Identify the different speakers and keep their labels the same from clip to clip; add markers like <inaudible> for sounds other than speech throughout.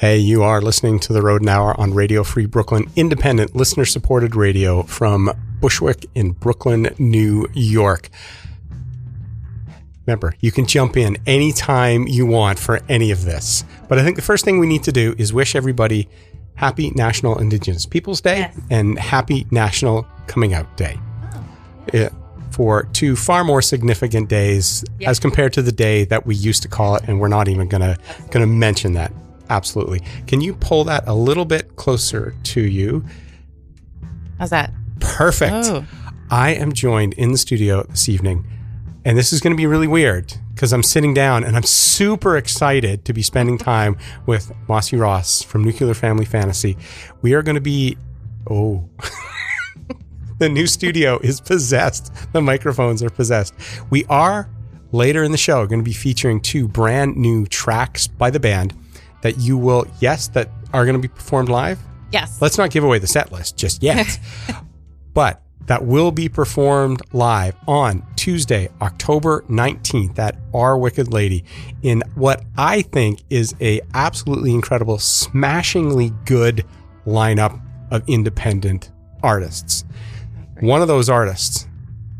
Speaker 1: Hey, you are listening to the Road Hour on Radio Free Brooklyn, independent, listener supported radio from Bushwick in Brooklyn, New York. Remember, you can jump in anytime you want for any of this. But I think the first thing we need to do is wish everybody happy National Indigenous Peoples Day
Speaker 2: Yes.
Speaker 1: and happy National Coming Out Day. Oh. Yeah, for two far more significant days as compared to the day that we used to call it, and we're not even gonna gonna mention that. Absolutely. Can you pull that a little bit closer to you?
Speaker 2: How's that?
Speaker 1: Perfect.
Speaker 2: Oh.
Speaker 1: I am joined in the studio this evening, and this is going to be really weird because I'm sitting down and I'm super excited to be spending <laughs> time with Mossy Ross from Nuclear Family Fantasy. We are going to be, oh, <laughs> the new studio is possessed. The microphones are possessed. We are later in the show going to be featuring two brand new tracks by the band that you will, yes, that are going to be performed live.
Speaker 2: Yes.
Speaker 1: Let's not give away the set list just <laughs> yet. but that will be performed live on Tuesday, October 19th at Our Wicked Lady in what I think is a absolutely incredible, smashingly good lineup of independent artists. One of those artists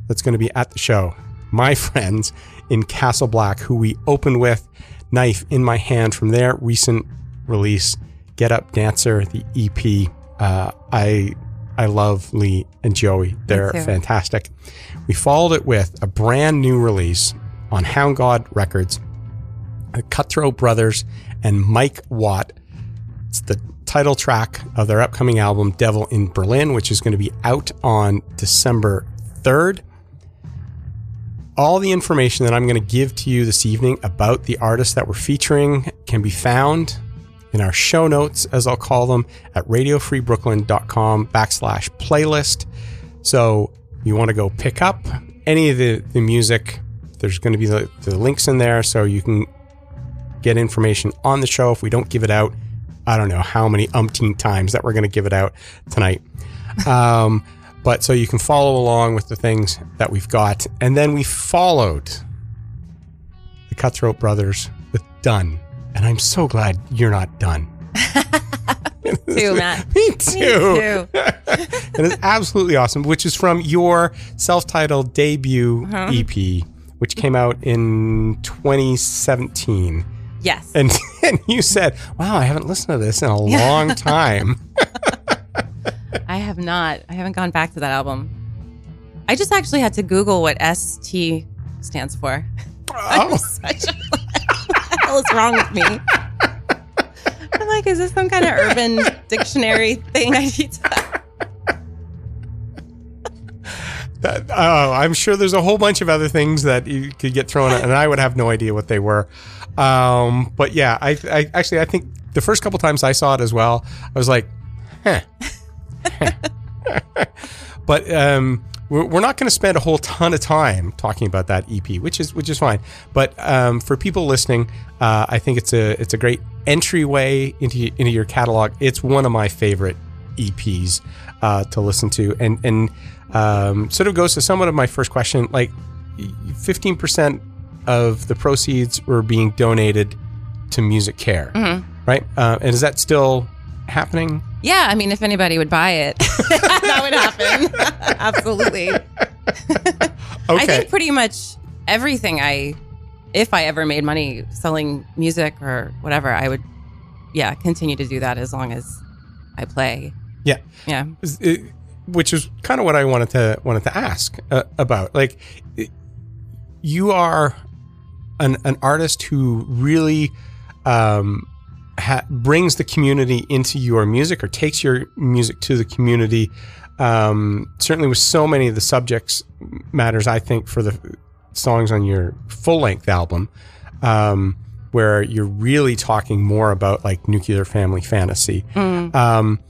Speaker 1: that's going to be at the show, my <laughs> friends in Castle Black, who we opened with Knife in My Hand from their recent release, Get Up Dancer, the EP. Uh, I I love Lee and Joey. They're fantastic. We followed it with a brand new release on Hound Gawd Records, the Cutthroat Brothers and Mike Watt. It's the title track of their upcoming album, Devil in Berlin, which is going to be out on December 3rd. All the information that I'm going to give to you this evening about the artists that we're featuring can be found in our show notes, as I'll call them, at radiofreebrooklyn.com backslash playlist. So you want to go pick up any of the, the music. There's going to be the, the links in there so you can get information on the show. If we don't give it out, I don't know how many umpteen times that we're going to give it out tonight. Um, but so you can follow along with the things that we've got. And then we followed the Cutthroat Brothers with Done. And I'm so glad you're not done. <laughs>
Speaker 2: Too, Matt. <laughs>
Speaker 1: Me too.
Speaker 2: Me too. <laughs>
Speaker 1: and it's absolutely awesome, which is from your self titled debut
Speaker 2: Uh-huh.
Speaker 1: EP, which came out in 2017.
Speaker 2: Yes.
Speaker 1: And, and you said, wow, I haven't listened to this in a long time.
Speaker 2: I have not. I haven't gone back to that album. I just actually had to Google what ST stands for. <laughs>
Speaker 1: Oh,
Speaker 2: Such a- <laughs> what the hell is wrong with me? I'm like, is this some kind of urban dictionary thing I need to? <laughs>
Speaker 1: that- oh, I'm sure there's a whole bunch of other things that you could get thrown at, and I would have no idea what they were. Um, but yeah, I, I actually, I think the first couple times I saw it as well, I was like, huh. <laughs> but um, we're, we're not going to spend a whole ton of time talking about that EP, which is which is fine. But um, for people listening, uh, I think it's a it's a great entryway into into your catalog. It's one of my favorite EPs uh, to listen to, and and um, sort of goes to somewhat of my first question. Like, fifteen percent of the proceeds were being donated to Music Care, right? Uh, and is that still happening?
Speaker 2: Yeah, I mean, if anybody would buy it, <laughs> that would happen. <laughs> Absolutely.
Speaker 1: Okay. <laughs>
Speaker 2: I think pretty much everything I, if I ever made money selling music or whatever, I would, yeah, continue to do that as long as I play.
Speaker 1: yeah.
Speaker 2: Yeah.
Speaker 1: It- which is kind of what I wanted to wanted to ask uh, about. Like, it- you are an an artist who really um, ha- brings the community into your music or takes your music to the community. Um, certainly, with so many of the subjects matters, I think for the songs on your full length album, um, where you're really talking more about like nuclear family fantasy. Um,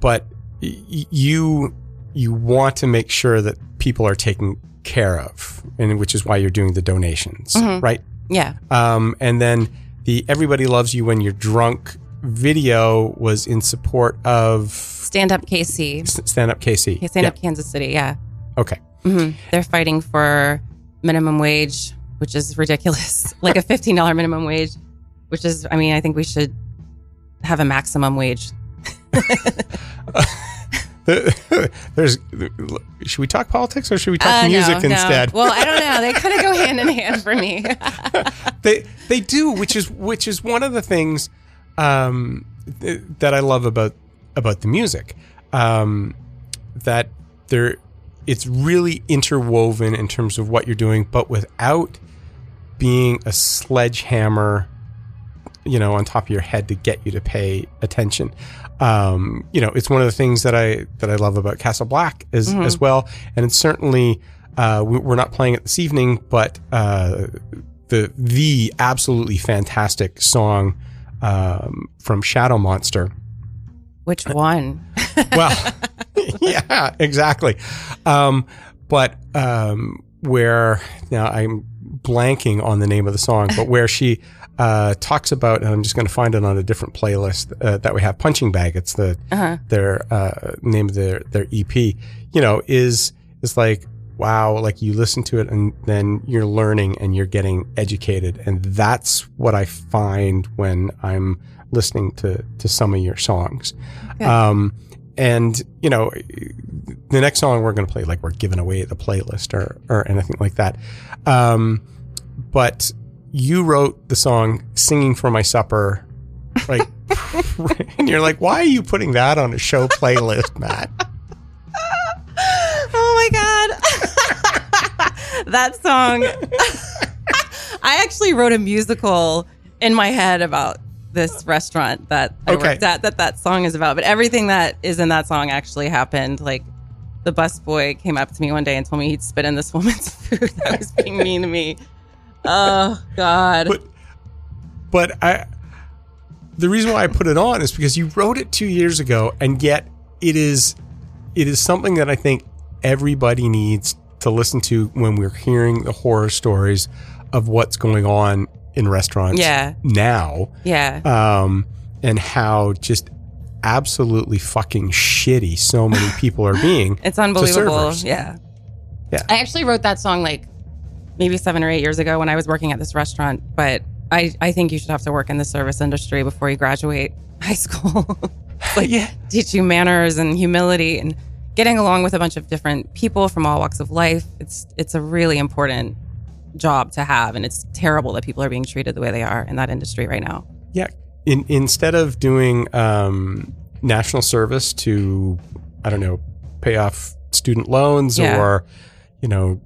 Speaker 1: but y- you you want to make sure that people are taken care of, and which is why you're doing the donations, right?
Speaker 2: Yeah.
Speaker 1: Um, and then the "Everybody Loves You When You're Drunk" video was in support of
Speaker 2: Stand up KC.
Speaker 1: Stand Up KC.
Speaker 2: Stand up Kansas City. Yeah.
Speaker 1: Okay.
Speaker 2: hmm They're fighting for minimum wage, which is ridiculous. <laughs> like a $15 minimum wage, which is, I mean, I think we should have a maximum wage. <laughs> <laughs> <laughs>
Speaker 1: There's. Should we talk politics or should we talk
Speaker 2: Uh,
Speaker 1: music
Speaker 2: no.
Speaker 1: instead?
Speaker 2: Well, I don't know. They kind of go <laughs> hand in hand for me. <laughs>
Speaker 1: they they do, which is which is one of the things um, th- that I love about about the music. Um, that there, it's really interwoven in terms of what you're doing, but without being a sledgehammer, you know, on top of your head to get you to pay attention. Um, you know, it's one of the things that I that I love about Castle Black as as well, and it's certainly uh, we, we're not playing it this evening, but uh, the the absolutely fantastic song um, from Shadow Monster.
Speaker 2: Which one? <laughs>
Speaker 1: Well, <laughs> yeah, exactly. Um, but um, where now I'm blanking on the name of the song, but where she uh, talks about, and I'm just going to find it on a different playlist uh, that we have. Punching Bag. It's the their uh, name of their their EP. You know, is is like wow, like you listen to it and then you're learning and you're getting educated, and that's what I find when I'm listening to to some of your songs. Um, and you know, the next song we're going to play, like we're giving away the playlist or or anything like that. Um, but you wrote the song "Singing for My Supper," like, <laughs> <laughs> and you're like, why are you putting that on a show playlist, <laughs> Matt?
Speaker 2: Oh my god. that song. I actually wrote a musical in my head about this restaurant that I
Speaker 1: Okay.
Speaker 2: worked at that that song is about. But everything that is in that song actually happened. Like the busboy came up to me one day and told me he'd spit in this woman's food that was being mean to me. Oh God.
Speaker 1: But but I the reason why I put it on is because you wrote it two years ago, and yet it is it is something that I think everybody needs to listen to when we're hearing the horror stories of what's going on in restaurants
Speaker 2: Yeah.
Speaker 1: now,
Speaker 2: yeah.
Speaker 1: um, and how just absolutely fucking shitty so many people are being. <laughs>
Speaker 2: It's unbelievable.
Speaker 1: servers.
Speaker 2: Yeah.
Speaker 1: Yeah.
Speaker 2: I actually wrote that song like maybe seven or eight years ago when I was working at this restaurant. But I, I think you should have to work in the service industry before you graduate <laughs> high school. <laughs> like
Speaker 1: Yeah.
Speaker 2: teach you manners and humility and getting along with a bunch of different people from all walks of life. It's it's a really important job to have and it's terrible that people are being treated the way they are in that industry right now.
Speaker 1: Yeah. In, instead of doing um, national service to, I don't know, pay off student loans
Speaker 2: Yeah.
Speaker 1: or, you know,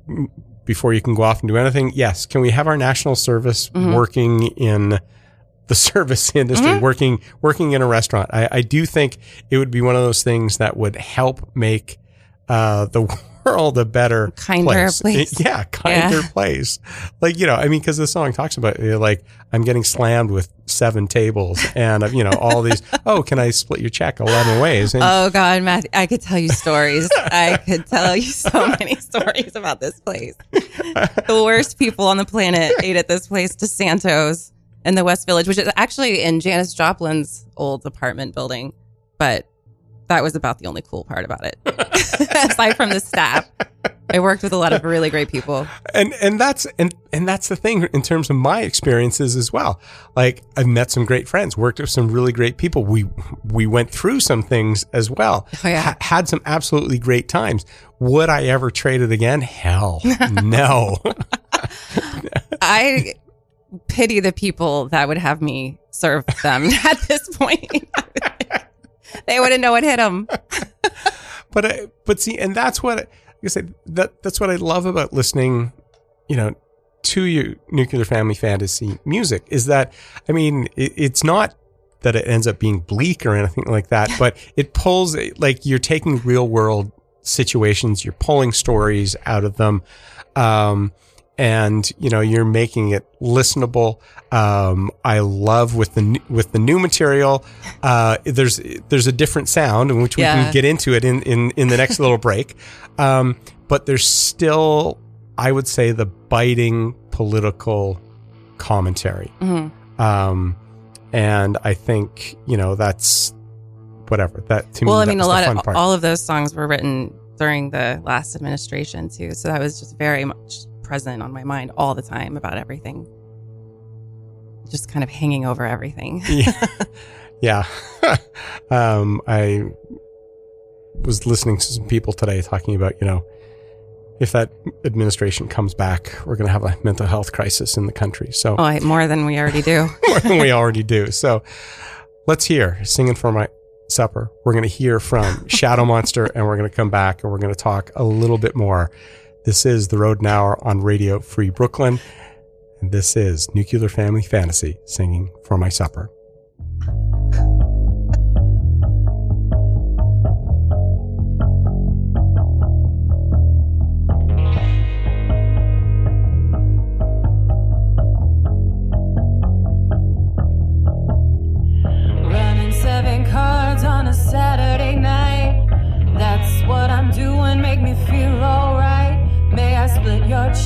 Speaker 1: before you can go off and do anything, yes. Can we have our national service
Speaker 2: Mm-hmm.
Speaker 1: working in the <laughs> service industry,
Speaker 2: Mm-hmm.
Speaker 1: working working in a restaurant? I, I do think it would be one of those things that would help make uh, the world a better
Speaker 2: Kinder
Speaker 1: place.
Speaker 2: place.
Speaker 1: Yeah, kinder
Speaker 2: Yeah.
Speaker 1: place. Like you know, I mean, because the song talks about you know, like I'm getting slammed with seven tables, and uh, you know all these. <laughs> oh, can I split your check eleven ways? And
Speaker 2: Oh God, Matthew, I could tell you stories. <laughs> I could tell you so many <laughs> stories about this place. The worst people on the planet ate at this place, DeSantos in the West Village, which is actually in Janis Joplin's old apartment building. But that was about the only cool part about it. <laughs> Aside from the staff, I worked with a lot of really great people.
Speaker 1: and and that's and and that's the thing in terms of my experiences as well. Like I've met some great friends, worked with some really great people. We we went through some things as well.
Speaker 2: Oh, yeah.
Speaker 1: Ha- had some absolutely great times. Would I ever trade it again? Hell, no. <laughs>
Speaker 2: I pity the people that would have me serve them <laughs> at this point. They wouldn't know what hit them. <laughs>
Speaker 1: but I, but see, and that's what like I said. That that's what I love about listening. You know, to your nuclear family fantasy music is that I mean it, it's not that it ends up being bleak or anything like that, <laughs> but it pulls like you're taking real world situations, you're pulling stories out of them. Um, and you know you're making it listenable. Um, I love with the with the new material. Uh, there's there's a different sound, in which we
Speaker 2: Yeah.
Speaker 1: can get into it in in, in the next little break. Um, but there's still, I would say, the biting political commentary. Um, and I think you know that's whatever that to
Speaker 2: Well,
Speaker 1: me.
Speaker 2: I mean, a lot of
Speaker 1: part.
Speaker 2: all of those songs were written during the last administration too, so that was just very much present on my mind all the time about everything. Just kind of hanging over everything. <laughs>
Speaker 1: yeah. yeah. <laughs> um, I was listening to some people today talking about, you know, if that administration comes back, we're going to have a mental health crisis in the country. So
Speaker 2: Oh, more than we already do. <laughs>
Speaker 1: more than we already do. So let's hear singing for my supper. We're going to hear from Shadow Monster and we're going to come back and we're going to talk a little bit more. This is the Road Hour on Radio Free Brooklyn. And this is Nuclear Family Fantasy singing for my supper.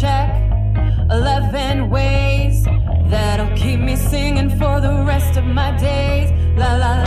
Speaker 3: Check? Eleven ways that'll keep me singing for the rest of my days. La la. la,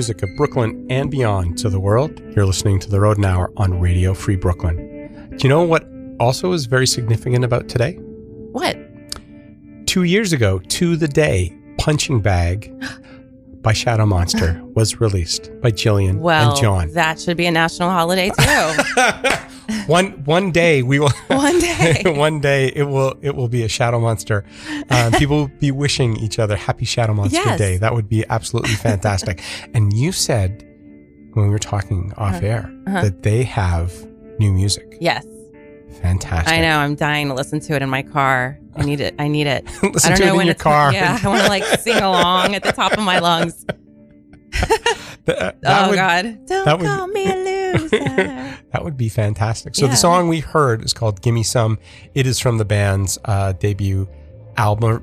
Speaker 1: music of Brooklyn and beyond to the world. You're listening to the Rodent Hour on Radio Free Brooklyn. Do you know what also is very significant about today?
Speaker 2: What?
Speaker 1: Two years ago, to the day, Punching Bag <gasps> by Shadow Monster <gasps> was released by Jillian
Speaker 2: Well,
Speaker 1: and John.
Speaker 2: that should be a national holiday too. <laughs> <laughs>
Speaker 1: One one day we will <laughs>
Speaker 2: One day. <laughs>
Speaker 1: one day it will it will be a Shadow Monster. Um, people will be wishing each other Happy Shadow Monster
Speaker 2: Yes.
Speaker 1: Day. That would be absolutely fantastic. and you said when we were talking off
Speaker 2: Uh-huh.
Speaker 1: air that they have new music.
Speaker 2: yes.
Speaker 1: Fantastic.
Speaker 2: I know. I'm dying to listen to it in my car. I need it. I need it.
Speaker 1: Listen
Speaker 2: I don't
Speaker 1: to it
Speaker 2: know
Speaker 1: in
Speaker 2: when
Speaker 1: your car.
Speaker 2: Yeah, I want to like sing along at the top of my lungs.
Speaker 1: Th- uh, that
Speaker 2: oh
Speaker 1: would-
Speaker 2: God! Don't
Speaker 1: that would-
Speaker 2: call me a loser. <laughs>
Speaker 1: That would be fantastic. So
Speaker 2: Yeah.
Speaker 1: the song we heard is called "Gimme Some." It is from the band's uh, debut album,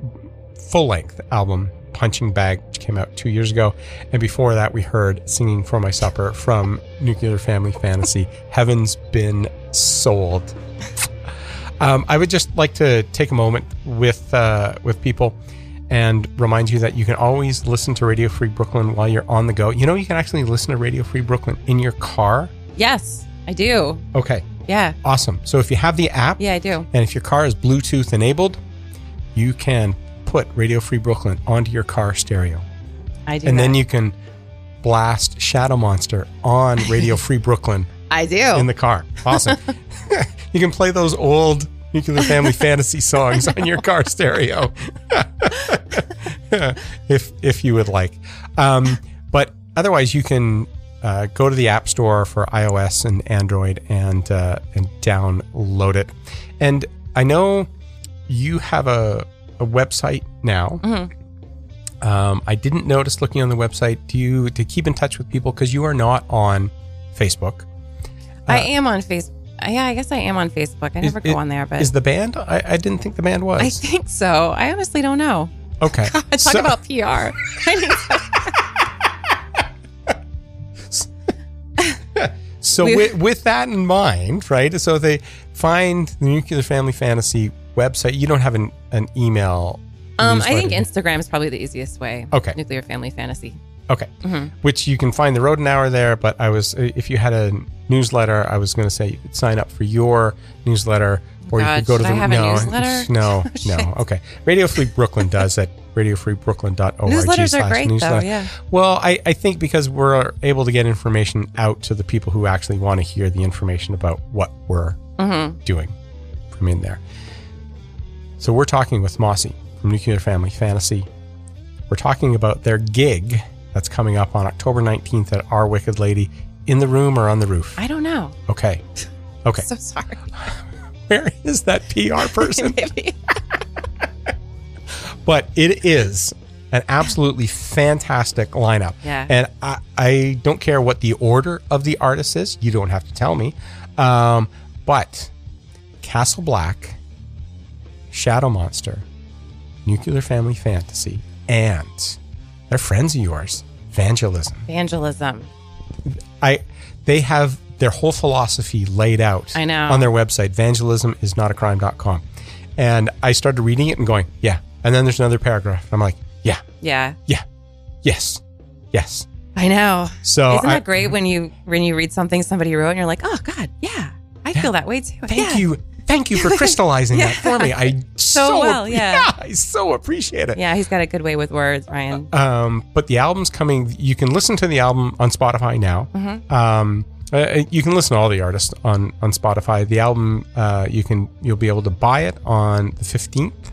Speaker 1: full-length album, "Punching Bag," which came out two years ago. And before that, we heard "Singing for My Supper" from Nuclear Family Fantasy. <laughs> Heaven's been sold. Um, I would just like to take a moment with uh, with people and remind you that you can always listen to Radio Free Brooklyn while you're on the go. You know, you can actually listen to Radio Free Brooklyn in your car.
Speaker 2: Yes, I do.
Speaker 1: Okay,
Speaker 2: Yeah,
Speaker 1: awesome. So if you have the app
Speaker 2: yeah, I do.
Speaker 1: and if your car is Bluetooth enabled, you can put Radio Free Brooklyn onto your car stereo.
Speaker 2: I do.
Speaker 1: and
Speaker 2: that.
Speaker 1: then you can blast Shadow Monster on Radio <laughs> Free Brooklyn
Speaker 2: I do.
Speaker 1: in the car. Awesome. <laughs> you can play those old Nuclear Family Fantasy songs on your car stereo, <laughs> if if you would like. Um, but otherwise, you can uh, go to the App Store for iOS and Android and uh, and download it. And I know you have a a website now. Um, I didn't notice looking on the website. Do you to keep in touch with people because you are not on Facebook?
Speaker 2: I am on Facebook. Yeah, I guess I am on Facebook. I never
Speaker 1: Uh, Is-
Speaker 2: go on there, but
Speaker 1: Is the band? I, I didn't think the band was.
Speaker 2: I think so. I honestly don't know.
Speaker 1: okay. <laughs>
Speaker 2: Talk
Speaker 1: So-
Speaker 2: about PR. <laughs>
Speaker 1: So with, with that in mind, right? So they find the Nuclear Family Fantasy website. You don't have an, an email.
Speaker 2: Um, I think. Instagram is probably the easiest way.
Speaker 1: Okay.
Speaker 2: Nuclear Family Fantasy.
Speaker 1: Okay.
Speaker 2: Mhm.
Speaker 1: Which you can find the Road and Hour there, but I was if you had a newsletter, I was going to say you could sign up for your newsletter, or
Speaker 2: God,
Speaker 1: you could go to the
Speaker 2: I
Speaker 1: no,
Speaker 2: newsletter? <laughs>
Speaker 1: no,
Speaker 2: Oh,
Speaker 1: no. Okay, Radio Free Brooklyn does at radiofreebrooklyn.org.
Speaker 2: Newsletters are great, though, yeah.
Speaker 1: Well, I, I think because we're able to get information out to the people who actually want to hear the information about what we're
Speaker 2: Mm-hmm.
Speaker 1: doing from in there. So we're talking with Mossy from Nuclear Family Fantasy. We're talking about their gig that's coming up on October 19th at Our Wicked Lady in the room or on the roof.
Speaker 2: I don't know.
Speaker 1: Okay. Okay. <laughs>
Speaker 2: So sorry. <laughs>
Speaker 1: Where is that PR <laughs> person? But it is an absolutely fantastic lineup.
Speaker 2: Yeah.
Speaker 1: And I, I don't care what the order of the artists is. You don't have to tell me. Um, but Castle Black, Shadow Monster, Nuclear Family Fantasy, and they're friends of yours, Vangelism.
Speaker 2: Vangelism.
Speaker 1: I they have their whole philosophy laid out
Speaker 2: I know.
Speaker 1: on their website, evangelismisnotacrime.com. And I started reading it and going, yeah. And then there's another paragraph. I'm like, yeah,
Speaker 2: Yeah.
Speaker 1: yeah, yes, yes.
Speaker 2: I know.
Speaker 1: So
Speaker 2: Isn't
Speaker 1: I-
Speaker 2: that great when you when you read something somebody wrote and you're like, oh God, yeah, I feel that way too.
Speaker 1: Thank
Speaker 2: Yeah.
Speaker 1: you. Thank you for crystallizing that for me. <laughs> I so,
Speaker 2: So well, yeah. <laughs>
Speaker 1: I so appreciate it.
Speaker 2: Yeah, he's got a good way with words, Ryan.
Speaker 1: Um, but the album's coming. You can listen to the album on Spotify now.
Speaker 2: Mm-hmm.
Speaker 1: Um, uh, you can listen to all the artists on on Spotify. The album, uh, you can you'll be able to buy it on the fifteenth,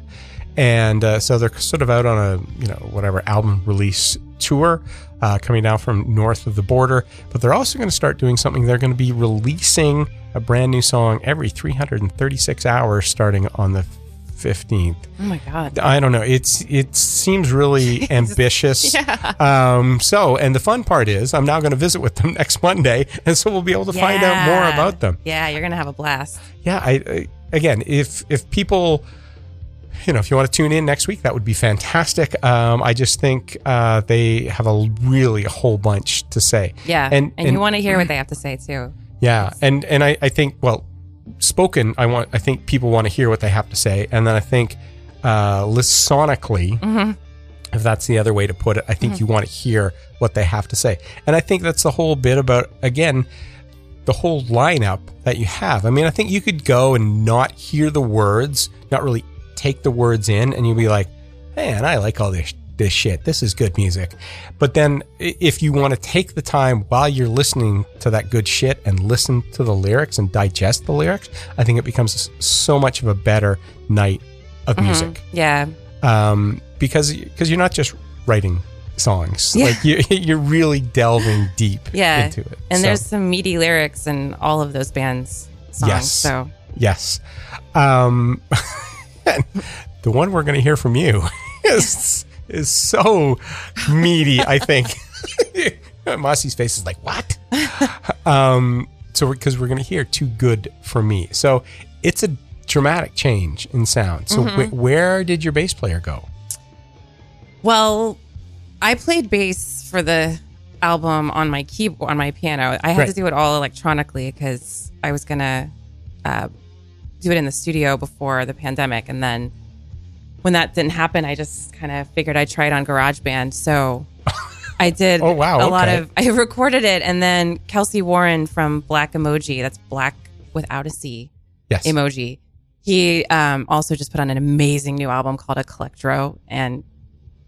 Speaker 1: and uh, so they're sort of out on a you know whatever album release tour. Uh, coming down from north of the border, but they're also going to start doing something. They're going to be releasing a brand new song every 336 hours starting on the 15th.
Speaker 2: Oh my God.
Speaker 1: I don't know. It's it seems really <laughs> ambitious.
Speaker 2: Yeah.
Speaker 1: Um. So, and the fun part is, I'm now going to visit with them <laughs> next Monday, and so we'll be able to find out more about them.
Speaker 2: Yeah, you're gonna have a blast.
Speaker 1: Yeah. I, I again, if if people, you know, if you want to tune in next week, that would be fantastic. Um. I just think uh, they have a really a whole bunch to say.
Speaker 2: Yeah,
Speaker 1: And
Speaker 2: and, you want to hear what they have to say too.
Speaker 1: Yeah, and and I, I think well, spoken. I want. I think people want to hear what they have to say, and then I think uh, sonically, if that's the other way to put it. I think you want to hear what they have to say. And I think that's the whole bit about, again, the whole lineup that you have. I mean, I think you could go and not hear the words, not really take the words in, and you'd be like, man, I like all this this shit. This is good music. But then if you want to take the time while you're listening to that good shit and listen to the lyrics and digest the lyrics, I think it becomes so much of a better night of music
Speaker 2: Yeah.
Speaker 1: um, because because you're not just writing songs.
Speaker 2: Yeah.
Speaker 1: Like you, <laughs> you're really delving deep
Speaker 2: Yeah.
Speaker 1: into it.
Speaker 2: And
Speaker 1: So,
Speaker 2: there's some meaty lyrics in all of those bands' songs.
Speaker 1: Yes.
Speaker 2: So
Speaker 1: yes, um, <laughs> the one we're going to hear from you <laughs> is is so meaty. I think <laughs> Mossy's face is like what? <laughs> um, so because we're going to hear "Too Good for Me," so it's a dramatic change in sound. So
Speaker 2: Mm-hmm.
Speaker 1: wh- where did your bass player go?
Speaker 2: Well, I played bass for the album on my keyboard on my piano. I had
Speaker 1: Right.
Speaker 2: to do it all electronically because I was gonna uh, do it in the studio before the pandemic, and then when that didn't happen, I just kind of figured I'd try it on GarageBand. So <laughs> I did.
Speaker 1: Oh, wow,
Speaker 2: A lot of I recorded it, and then Kelsey Warren from Blak Emoji. That's Black without a C
Speaker 1: Yes,
Speaker 2: emoji. He um, also just put on an amazing new album called Electro and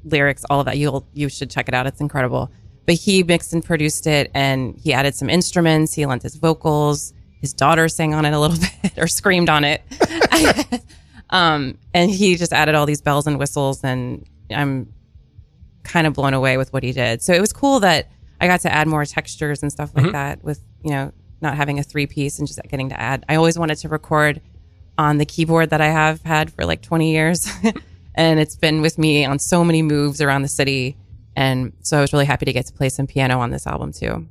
Speaker 2: lyrics, all of that. You'll you should check it out. It's incredible. But he mixed and produced it, and he added some instruments. He lent his vocals. His daughter sang on it a little <laughs> bit or screamed on it. <laughs> um, and he just added all these bells and whistles, and I'm kind of blown away with what he did. So it was cool that I got to add more textures and stuff like that with, you know, not having a three piece and just getting to add. I always wanted to record on the keyboard that I have had for like 20 years. <laughs> and it's been with me on so many moves around the city. And so I was really happy to get to play some piano on this album too.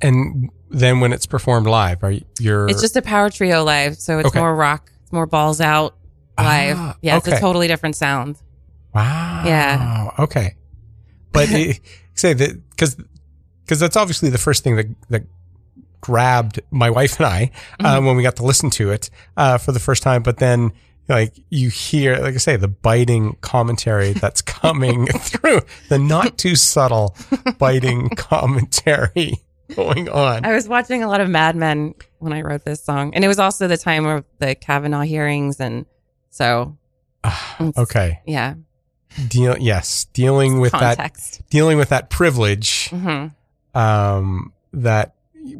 Speaker 1: and then when it's performed live, are you, you're
Speaker 2: It's just a power trio live. So it's
Speaker 1: Okay.
Speaker 2: more rock, more balls out live.
Speaker 1: Ah,
Speaker 2: yeah, it's a totally different sound.
Speaker 1: Wow.
Speaker 2: Yeah.
Speaker 1: Okay. But <laughs> it, say that because because that's obviously the first thing that that grabbed my wife and I uh,
Speaker 2: Mm-hmm.
Speaker 1: when we got to listen to it uh, for the first time. But then like you hear, like I say, the biting commentary <laughs> that's coming through the not too subtle <laughs> biting commentary going on.
Speaker 2: I was watching a lot of Mad Men when I wrote this song. And it was also the time of the Kavanaugh hearings. And so, <sighs>
Speaker 1: okay.
Speaker 2: yeah,
Speaker 1: Deal. Yes. Dealing with that. Dealing with that privilege.
Speaker 2: hmm
Speaker 1: um, that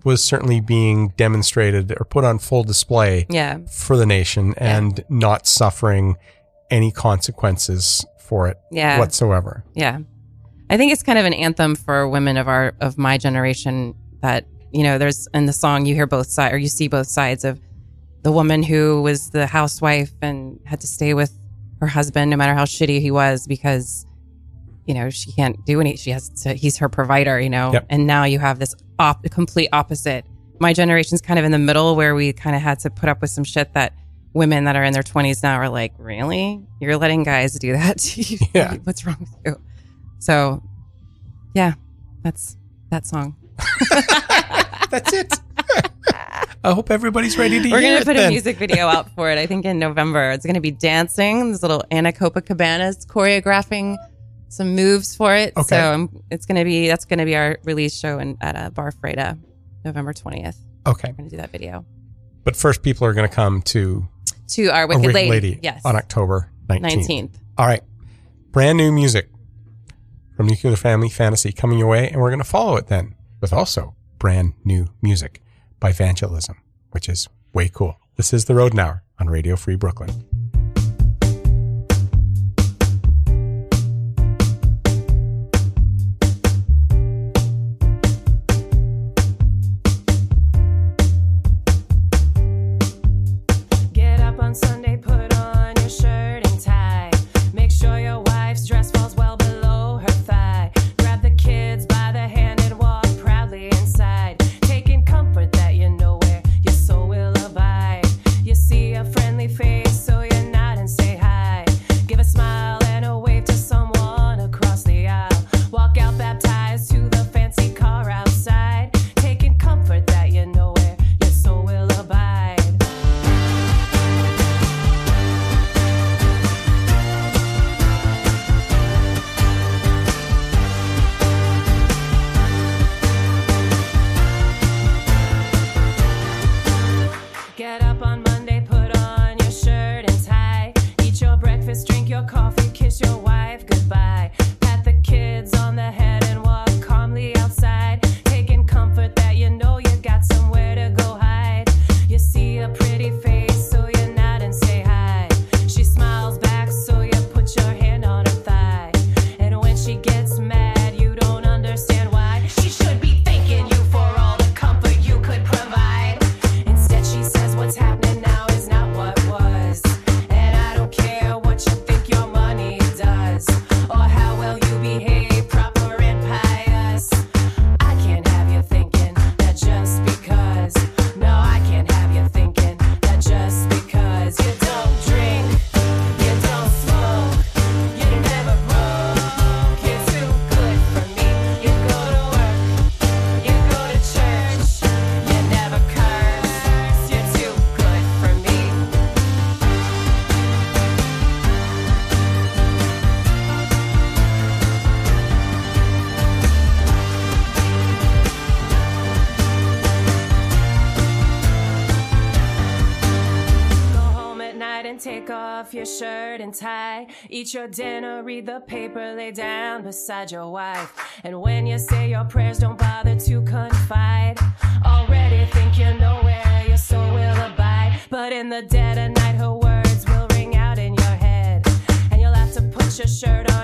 Speaker 1: was certainly being demonstrated or put on full display
Speaker 2: Yeah.
Speaker 1: for the nation and not suffering any consequences for it
Speaker 2: Yeah.
Speaker 1: whatsoever.
Speaker 2: Yeah. I think it's kind of an anthem for women of our of my generation that, you know, there's in the song you hear both sides or you see both sides of the woman who was the housewife and had to stay with her husband no matter how shitty he was because you know, she can't do any she has to he's her provider, you know.
Speaker 1: Yep.
Speaker 2: And now you have this op- complete opposite. My generation's kind of in the middle where we kind of had to put up with some shit that women that are in their 20s now are like, "Really? You're letting guys do that to you? <laughs>
Speaker 1: Yeah.
Speaker 2: What's wrong with you?" So, yeah, that's that song. <laughs>
Speaker 1: That's it. <laughs> I hope everybody's ready to
Speaker 2: We're gonna put
Speaker 1: then.
Speaker 2: a music video out for it. I think in November. It's gonna be dancing. This little Anna Copacabanas choreographing some moves for it.
Speaker 1: Okay.
Speaker 2: So um, it's gonna be that's gonna be our release show in, at uh, Bar Freda, November twentieth.
Speaker 1: Okay.
Speaker 2: We're gonna do that video
Speaker 1: But first, people are going to come to
Speaker 2: to our Wicked,
Speaker 1: Wicked
Speaker 2: Lady.
Speaker 1: Lady
Speaker 2: Yes,
Speaker 1: on October 19th.
Speaker 2: nineteenth.
Speaker 1: All right. Brand new music from Nuclear Family Fantasy coming your way. And we're going to follow it then with also brand new music by Vangelism, which is way cool. This is The Road Hour on Radio Free Brooklyn.
Speaker 3: your shirt and tie. Eat your dinner, read the paper, lay down beside your wife. And when you say your prayers, don't bother to confide. Already think you know where your soul will abide. But in the dead of night, her words will ring out in your head. And you'll have to put your shirt on.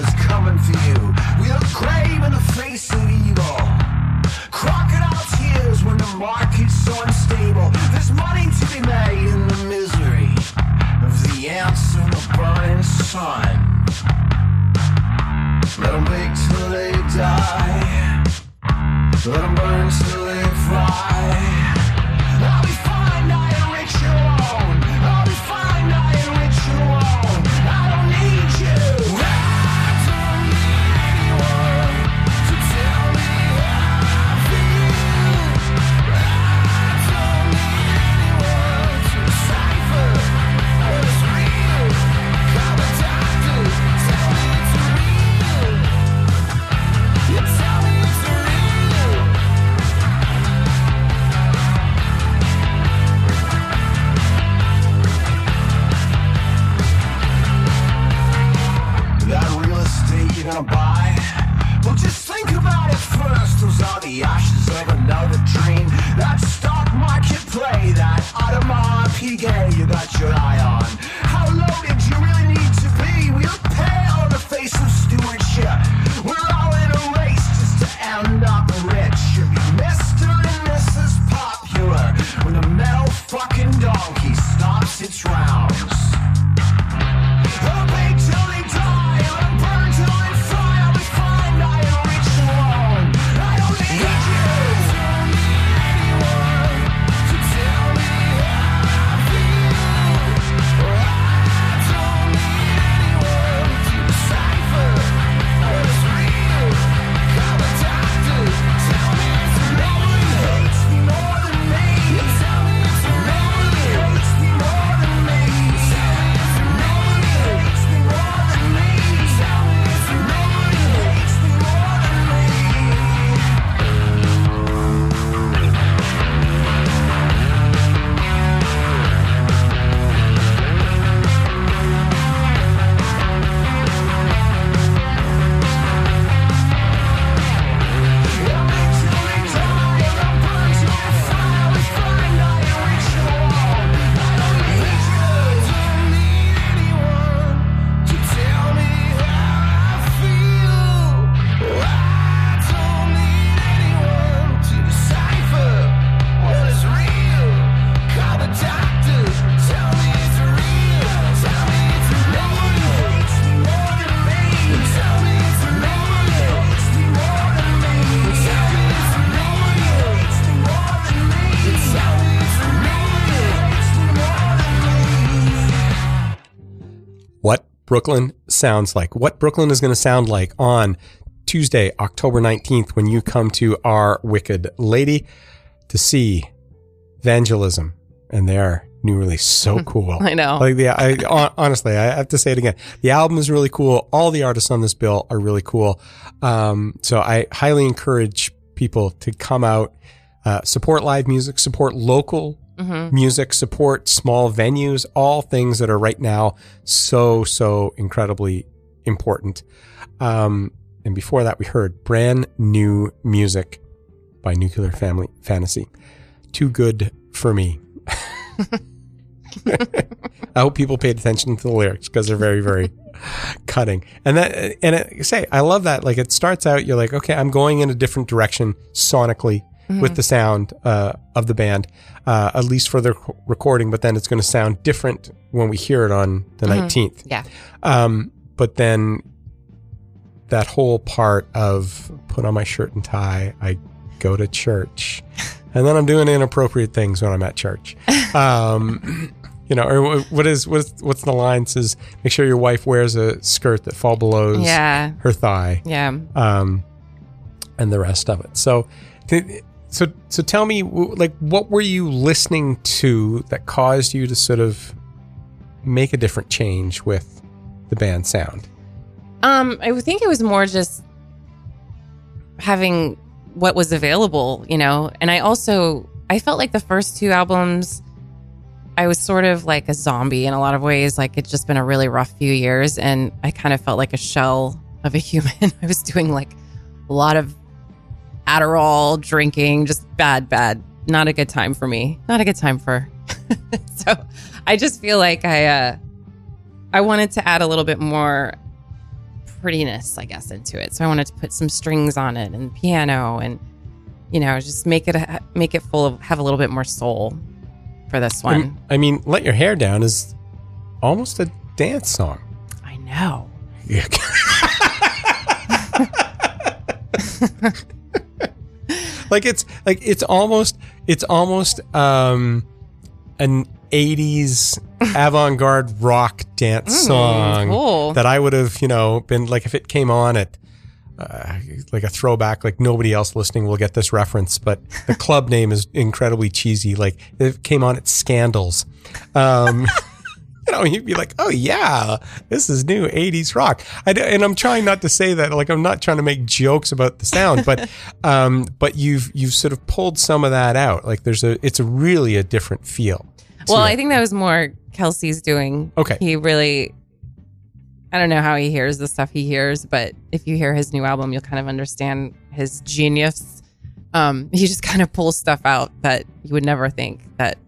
Speaker 3: is
Speaker 4: coming for you. We in the face of evil. Crocodile tears when the market's so unstable. There's money to be made in the misery of the in the burning sun. They die. Let them burn till they fry.
Speaker 1: Brooklyn sounds like, what Brooklyn is going to sound like on Tuesday, October 19th, when you come to our Wicked Lady to see Vangelism and their new release. So <laughs> cool.
Speaker 2: I know.
Speaker 1: Like the, I, honestly, I have to say it again. The album is really cool. All the artists on this bill are really cool. Um, so I highly encourage people to come out, uh, support live music, support local music, support small venues, all things that are right now so, so incredibly important. Um, and before that, we heard brand new music by Nuclear Family Fantasy. Too good for me. <laughs> <laughs> I hope people paid attention to the lyrics because they're very, very <laughs> cutting. And that, and it, say, I love that. Like it starts out, you're like, okay, I'm going in a different direction sonically with the sound uh, of the band, uh, at least for the rec- recording. But then it's going to sound different when we hear it on the 19th.
Speaker 2: Yeah.
Speaker 1: Um, but then that whole part of put on my shirt and tie, I go to church, <laughs> and then I'm doing inappropriate things when I'm at church. <laughs> Um, you know, or what is what's what's the line says? Make sure your wife wears a skirt that fall below
Speaker 2: Yeah.
Speaker 1: her thigh,
Speaker 2: Yeah.
Speaker 1: um, and the rest of it. So, th- so so tell me, like, what were you listening to that caused you to sort of make a different change with the band sound?
Speaker 2: Um, I think it was more just having what was available, you know. And I also I felt like the first two albums I was sort of like a zombie in a lot of ways. Like it's just been a really rough few years and I kind of felt like a shell of a <laughs> human. I was doing like a lot of Adderall, drinking, just bad, bad. Not a good time for me. Not a good time for. <laughs> so I just feel like I uh I wanted to add a little bit more prettiness, I guess, into it. So I wanted to put some strings on it and piano and you know, just make it a, make it full of have a little bit more soul for this one.
Speaker 1: I mean, "Let Your Hair Down" is almost a dance song.
Speaker 2: I know.
Speaker 1: Yeah. <laughs> <laughs> like it's like it's almost it's almost um an 80s <laughs> avant-garde rock dance song
Speaker 2: cool.
Speaker 1: that I would have, you know, been like if it came on at uh, like a throwback, like nobody else listening will get this reference, but the club name is incredibly cheesy. Like it came on at Scandals. Um, <laughs> know, you'd be like, oh yeah, this is new 80s rock. I, and I'm trying not to say that, like, I'm not trying to make jokes about the sound, but, <laughs> um, but you've, you've sort of pulled some of that out. Like there's a, it's a really a different feel.
Speaker 2: Well. I think that was more Kelsey's doing.
Speaker 1: Okay.
Speaker 2: He really, I don't know how he hears the stuff he hears, but if you hear his new album, you'll kind of understand his genius. Um, he just <laughs> kind of pulls stuff out that you would never think that.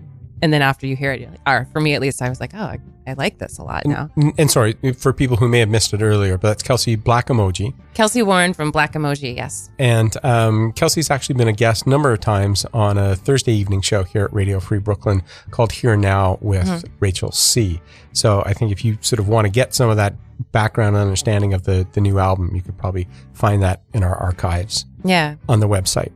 Speaker 2: And then after you hear it, you're like, or for me at least, I was like, oh, I, I like this a lot mm, now.
Speaker 1: and, and sorry for people who may have missed it earlier, but that's Kelsey Blak Emoji.
Speaker 2: Kelsey Warren from Blak Emoji, yes.
Speaker 1: And um, Kelsey's actually been a guest a number of times on a Thursday evening show here at Radio Free Brooklyn called Here Now with mm-hmm. Rachel C. So I think if you sort of want to get some of that background and understanding of the, the new album, you could probably find that in our archives
Speaker 2: Yeah.
Speaker 1: on the website.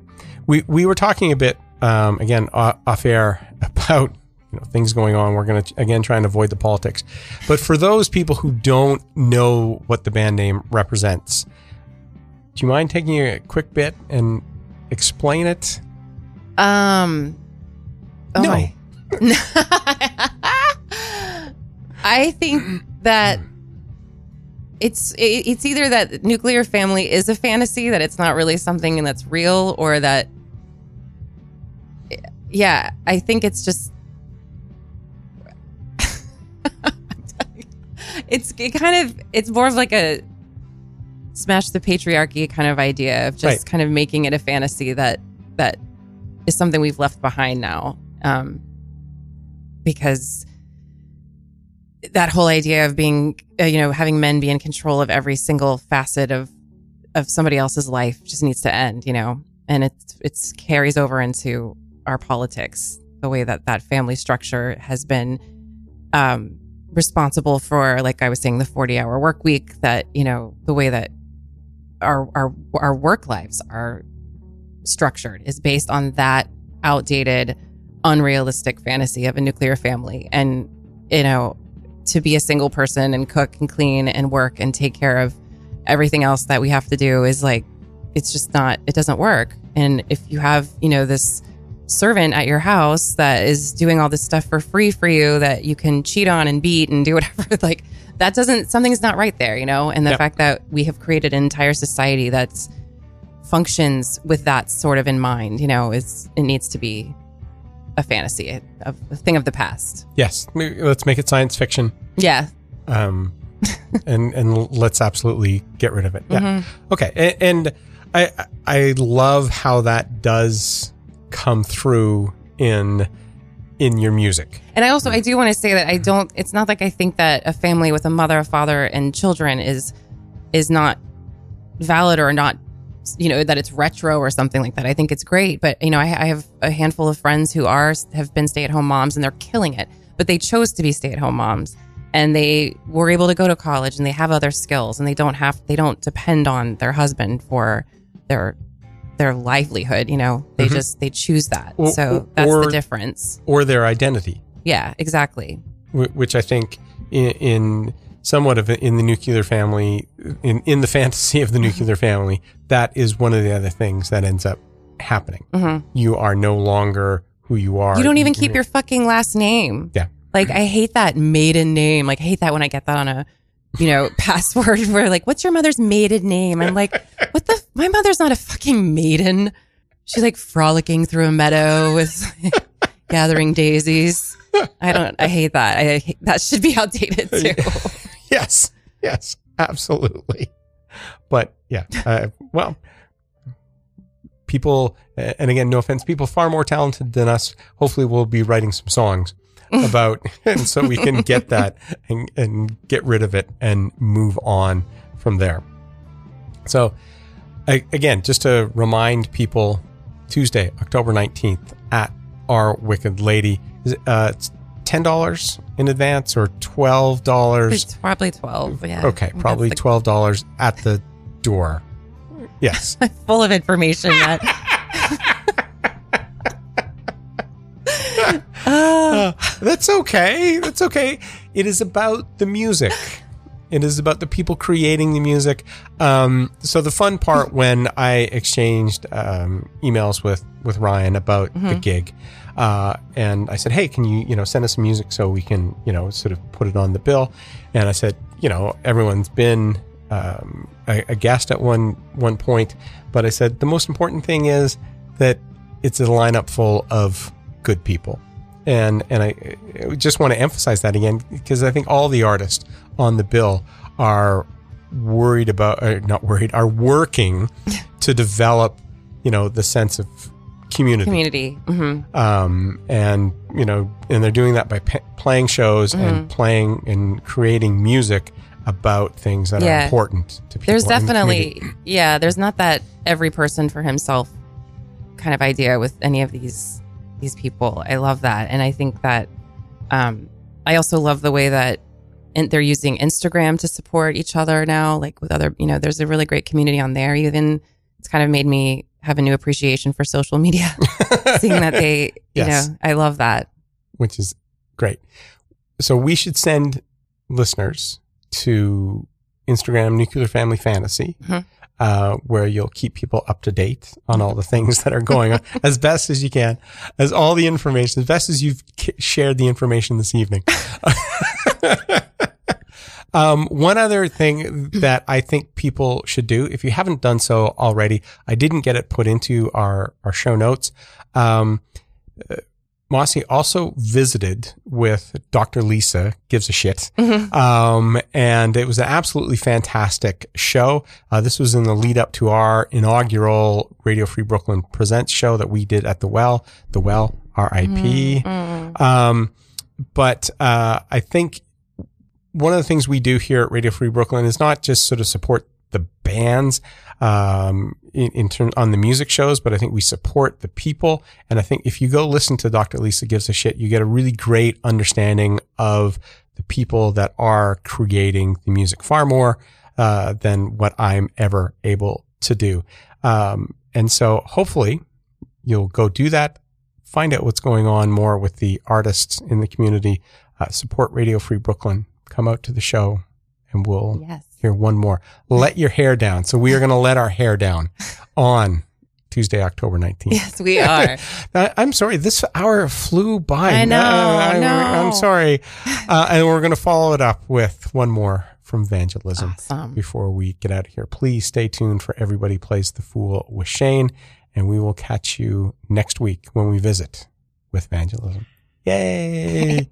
Speaker 1: We, we were talking a bit, um, again, off air <laughs> about you know, things going on. We're going to, again, try and avoid the politics. But for those people who don't know what the band name represents, do you mind taking a quick bit and explain it?
Speaker 2: Um. Oh
Speaker 1: No.
Speaker 2: my. <laughs> I think that it's it's either that nuclear family is a fantasy that it's not really something that's real, or that yeah, I think it's just it's it kind of it's more of like a smash the patriarchy kind of idea of just
Speaker 1: Right.
Speaker 2: kind of making it a fantasy that that is something we've left behind now um because that whole idea of being uh, you know having men be in control of every single facet of of somebody else's life just needs to end you know and it's it's carries over into our politics the way that that family structure has been um responsible for like i was saying the 40 hour work week that you know the way that our our our work lives are structured is based on that outdated unrealistic fantasy of a nuclear family. And you know to be a single person and cook and clean and work and take care of everything else that we have to do is like it's just not it doesn't work. And if you have you know this servant at your house that is doing all this stuff for free for you that you can cheat on and beat and do <laughs> whatever like that doesn't something's not right there you know and the
Speaker 1: Yep.
Speaker 2: fact that we have created an entire society that's functions with that sort of in mind you know is it needs to be a fantasy a, a thing of the past
Speaker 1: Yes, let's make it science fiction.
Speaker 2: yeah
Speaker 1: um, <laughs> and and let's absolutely get rid of it. Yeah.
Speaker 2: Mm-hmm.
Speaker 1: Okay. A- And I I love how that does come through in in your music.
Speaker 2: And I also I do want to say that I don't it's not like I think that a family with a mother, a father and children is is not valid or not you know that it's retro or something like that. I think it's great, but you know I, I have a handful of friends who are have been stay at home moms and they're killing it, but they chose to be stay at home moms and they were able to go to college and they have other skills and they don't have they don't depend on their husband for their their livelihood. You know they just they choose that.
Speaker 1: Or-
Speaker 2: so that's
Speaker 1: or-
Speaker 2: the difference.
Speaker 1: or their identity,
Speaker 2: Yeah, exactly.
Speaker 1: which I think in, in somewhat of in the nuclear family, in in the <laughs> fantasy of the nuclear family, that is one of the other things that ends up happening. You are no longer who you are.
Speaker 2: Mm-hmm. You don't even keep your fucking last name.
Speaker 1: Yeah.
Speaker 2: Like I hate that maiden name. Like I hate that when I get that on a, you know, <laughs> password where like, what's your mother's maiden name? I'm like, <laughs> what the? My mother's not a fucking maiden. She's like frolicking through a meadow with <laughs> gathering daisies. I don't. I hate that. I hate, that should be outdated <laughs> too.
Speaker 1: Yes, yes, absolutely. But yeah, uh, well, people, uh, and again, no offense, people far more talented than us. Hopefully, we'll be writing some songs <laughs> about, and so we can get that and, and get rid of it and move on from there. So, I, again, just to remind people, Tuesday, October nineteenth, at our Wicked Lady, is it, uh, it's ten dollars in advance or twelve dollars
Speaker 2: It's probably twelve. Yeah.
Speaker 1: Okay, probably twelve dollars at the door. Yes. <laughs>
Speaker 2: full of information. That <laughs>
Speaker 1: Uh, that's okay. That's okay. It is about the music. It is about the people creating the music. Um, so the fun part <laughs> when I exchanged um, emails with with Ryan about the gig, uh, and I said, "Hey, can you you know send us some music so we can you know sort of put it on the bill?" And I said, "You know, everyone's been um, a, a guest at one one point, but I said the most important thing is that it's a lineup full of good people." And and I, just want to emphasize that again because I think all the artists on the bill are worried about, or not worried, are working <laughs> to develop, you know, the sense of community.
Speaker 2: community. hmm
Speaker 1: Um, and you know, and they're doing that by p- playing shows
Speaker 2: Mm-hmm.
Speaker 1: and playing and creating music about things that are important to people.
Speaker 2: There's
Speaker 1: in the
Speaker 2: definitely, yeah, there's not that every person for himself kind of idea with any of these these people. I love that, and I think that um, I also love the way that in, they're using Instagram to support each other now. Like with other, you know, there's a really great community on there. Even it's kind of made me have a new appreciation for social media, <laughs> seeing that they, you
Speaker 1: Yes.
Speaker 2: know, I love that.
Speaker 1: which is great. So we should send listeners to Instagram Nuclear Family Fantasy,
Speaker 2: Mhm.
Speaker 1: Uh, where you'll keep people up to date on all the things that are going on <laughs> as best as you can, as all the information, as best as you've k- shared the information this evening. <laughs> Um, one other thing that I think people should do, if you haven't done so already, I didn't get it put into our, our show notes. Um, Mossy also visited with Dr. Lisa Gives a Shit. Um, and it was an absolutely fantastic show. Uh, this was in the lead up to our inaugural Radio Free Brooklyn Presents show that we did at the Well, the Well, RIP. Um, but, uh, I think one of the things we do here at Radio Free Brooklyn is not just sort of support the bands um, in, in turn on the music shows, but I think we support the people. And I think if you go listen to Dr. Lisa Gives a Shit, you get a really great understanding of the people that are creating the music far more uh, than what I'm ever able to do. Um, and so hopefully you'll go do that, find out what's going on more with the artists in the community, uh, support Radio Free Brooklyn come out to the show and we'll
Speaker 2: Yes.
Speaker 1: hear one more. Let your hair down. So we are going to let our hair down <laughs> on Tuesday, October 19th.
Speaker 2: Yes, we are.
Speaker 1: I- <laughs> I'm sorry, this hour flew by.
Speaker 2: I know,
Speaker 1: I,
Speaker 2: no.
Speaker 1: am sorry. <laughs> Uh, and we're going to follow it up with one more from Vangelism
Speaker 2: Awesome.
Speaker 1: before we get out of here. Please stay tuned for Everybody Plays the Fool with Shane, and we will catch you next week when we visit with Vangelism. Yay!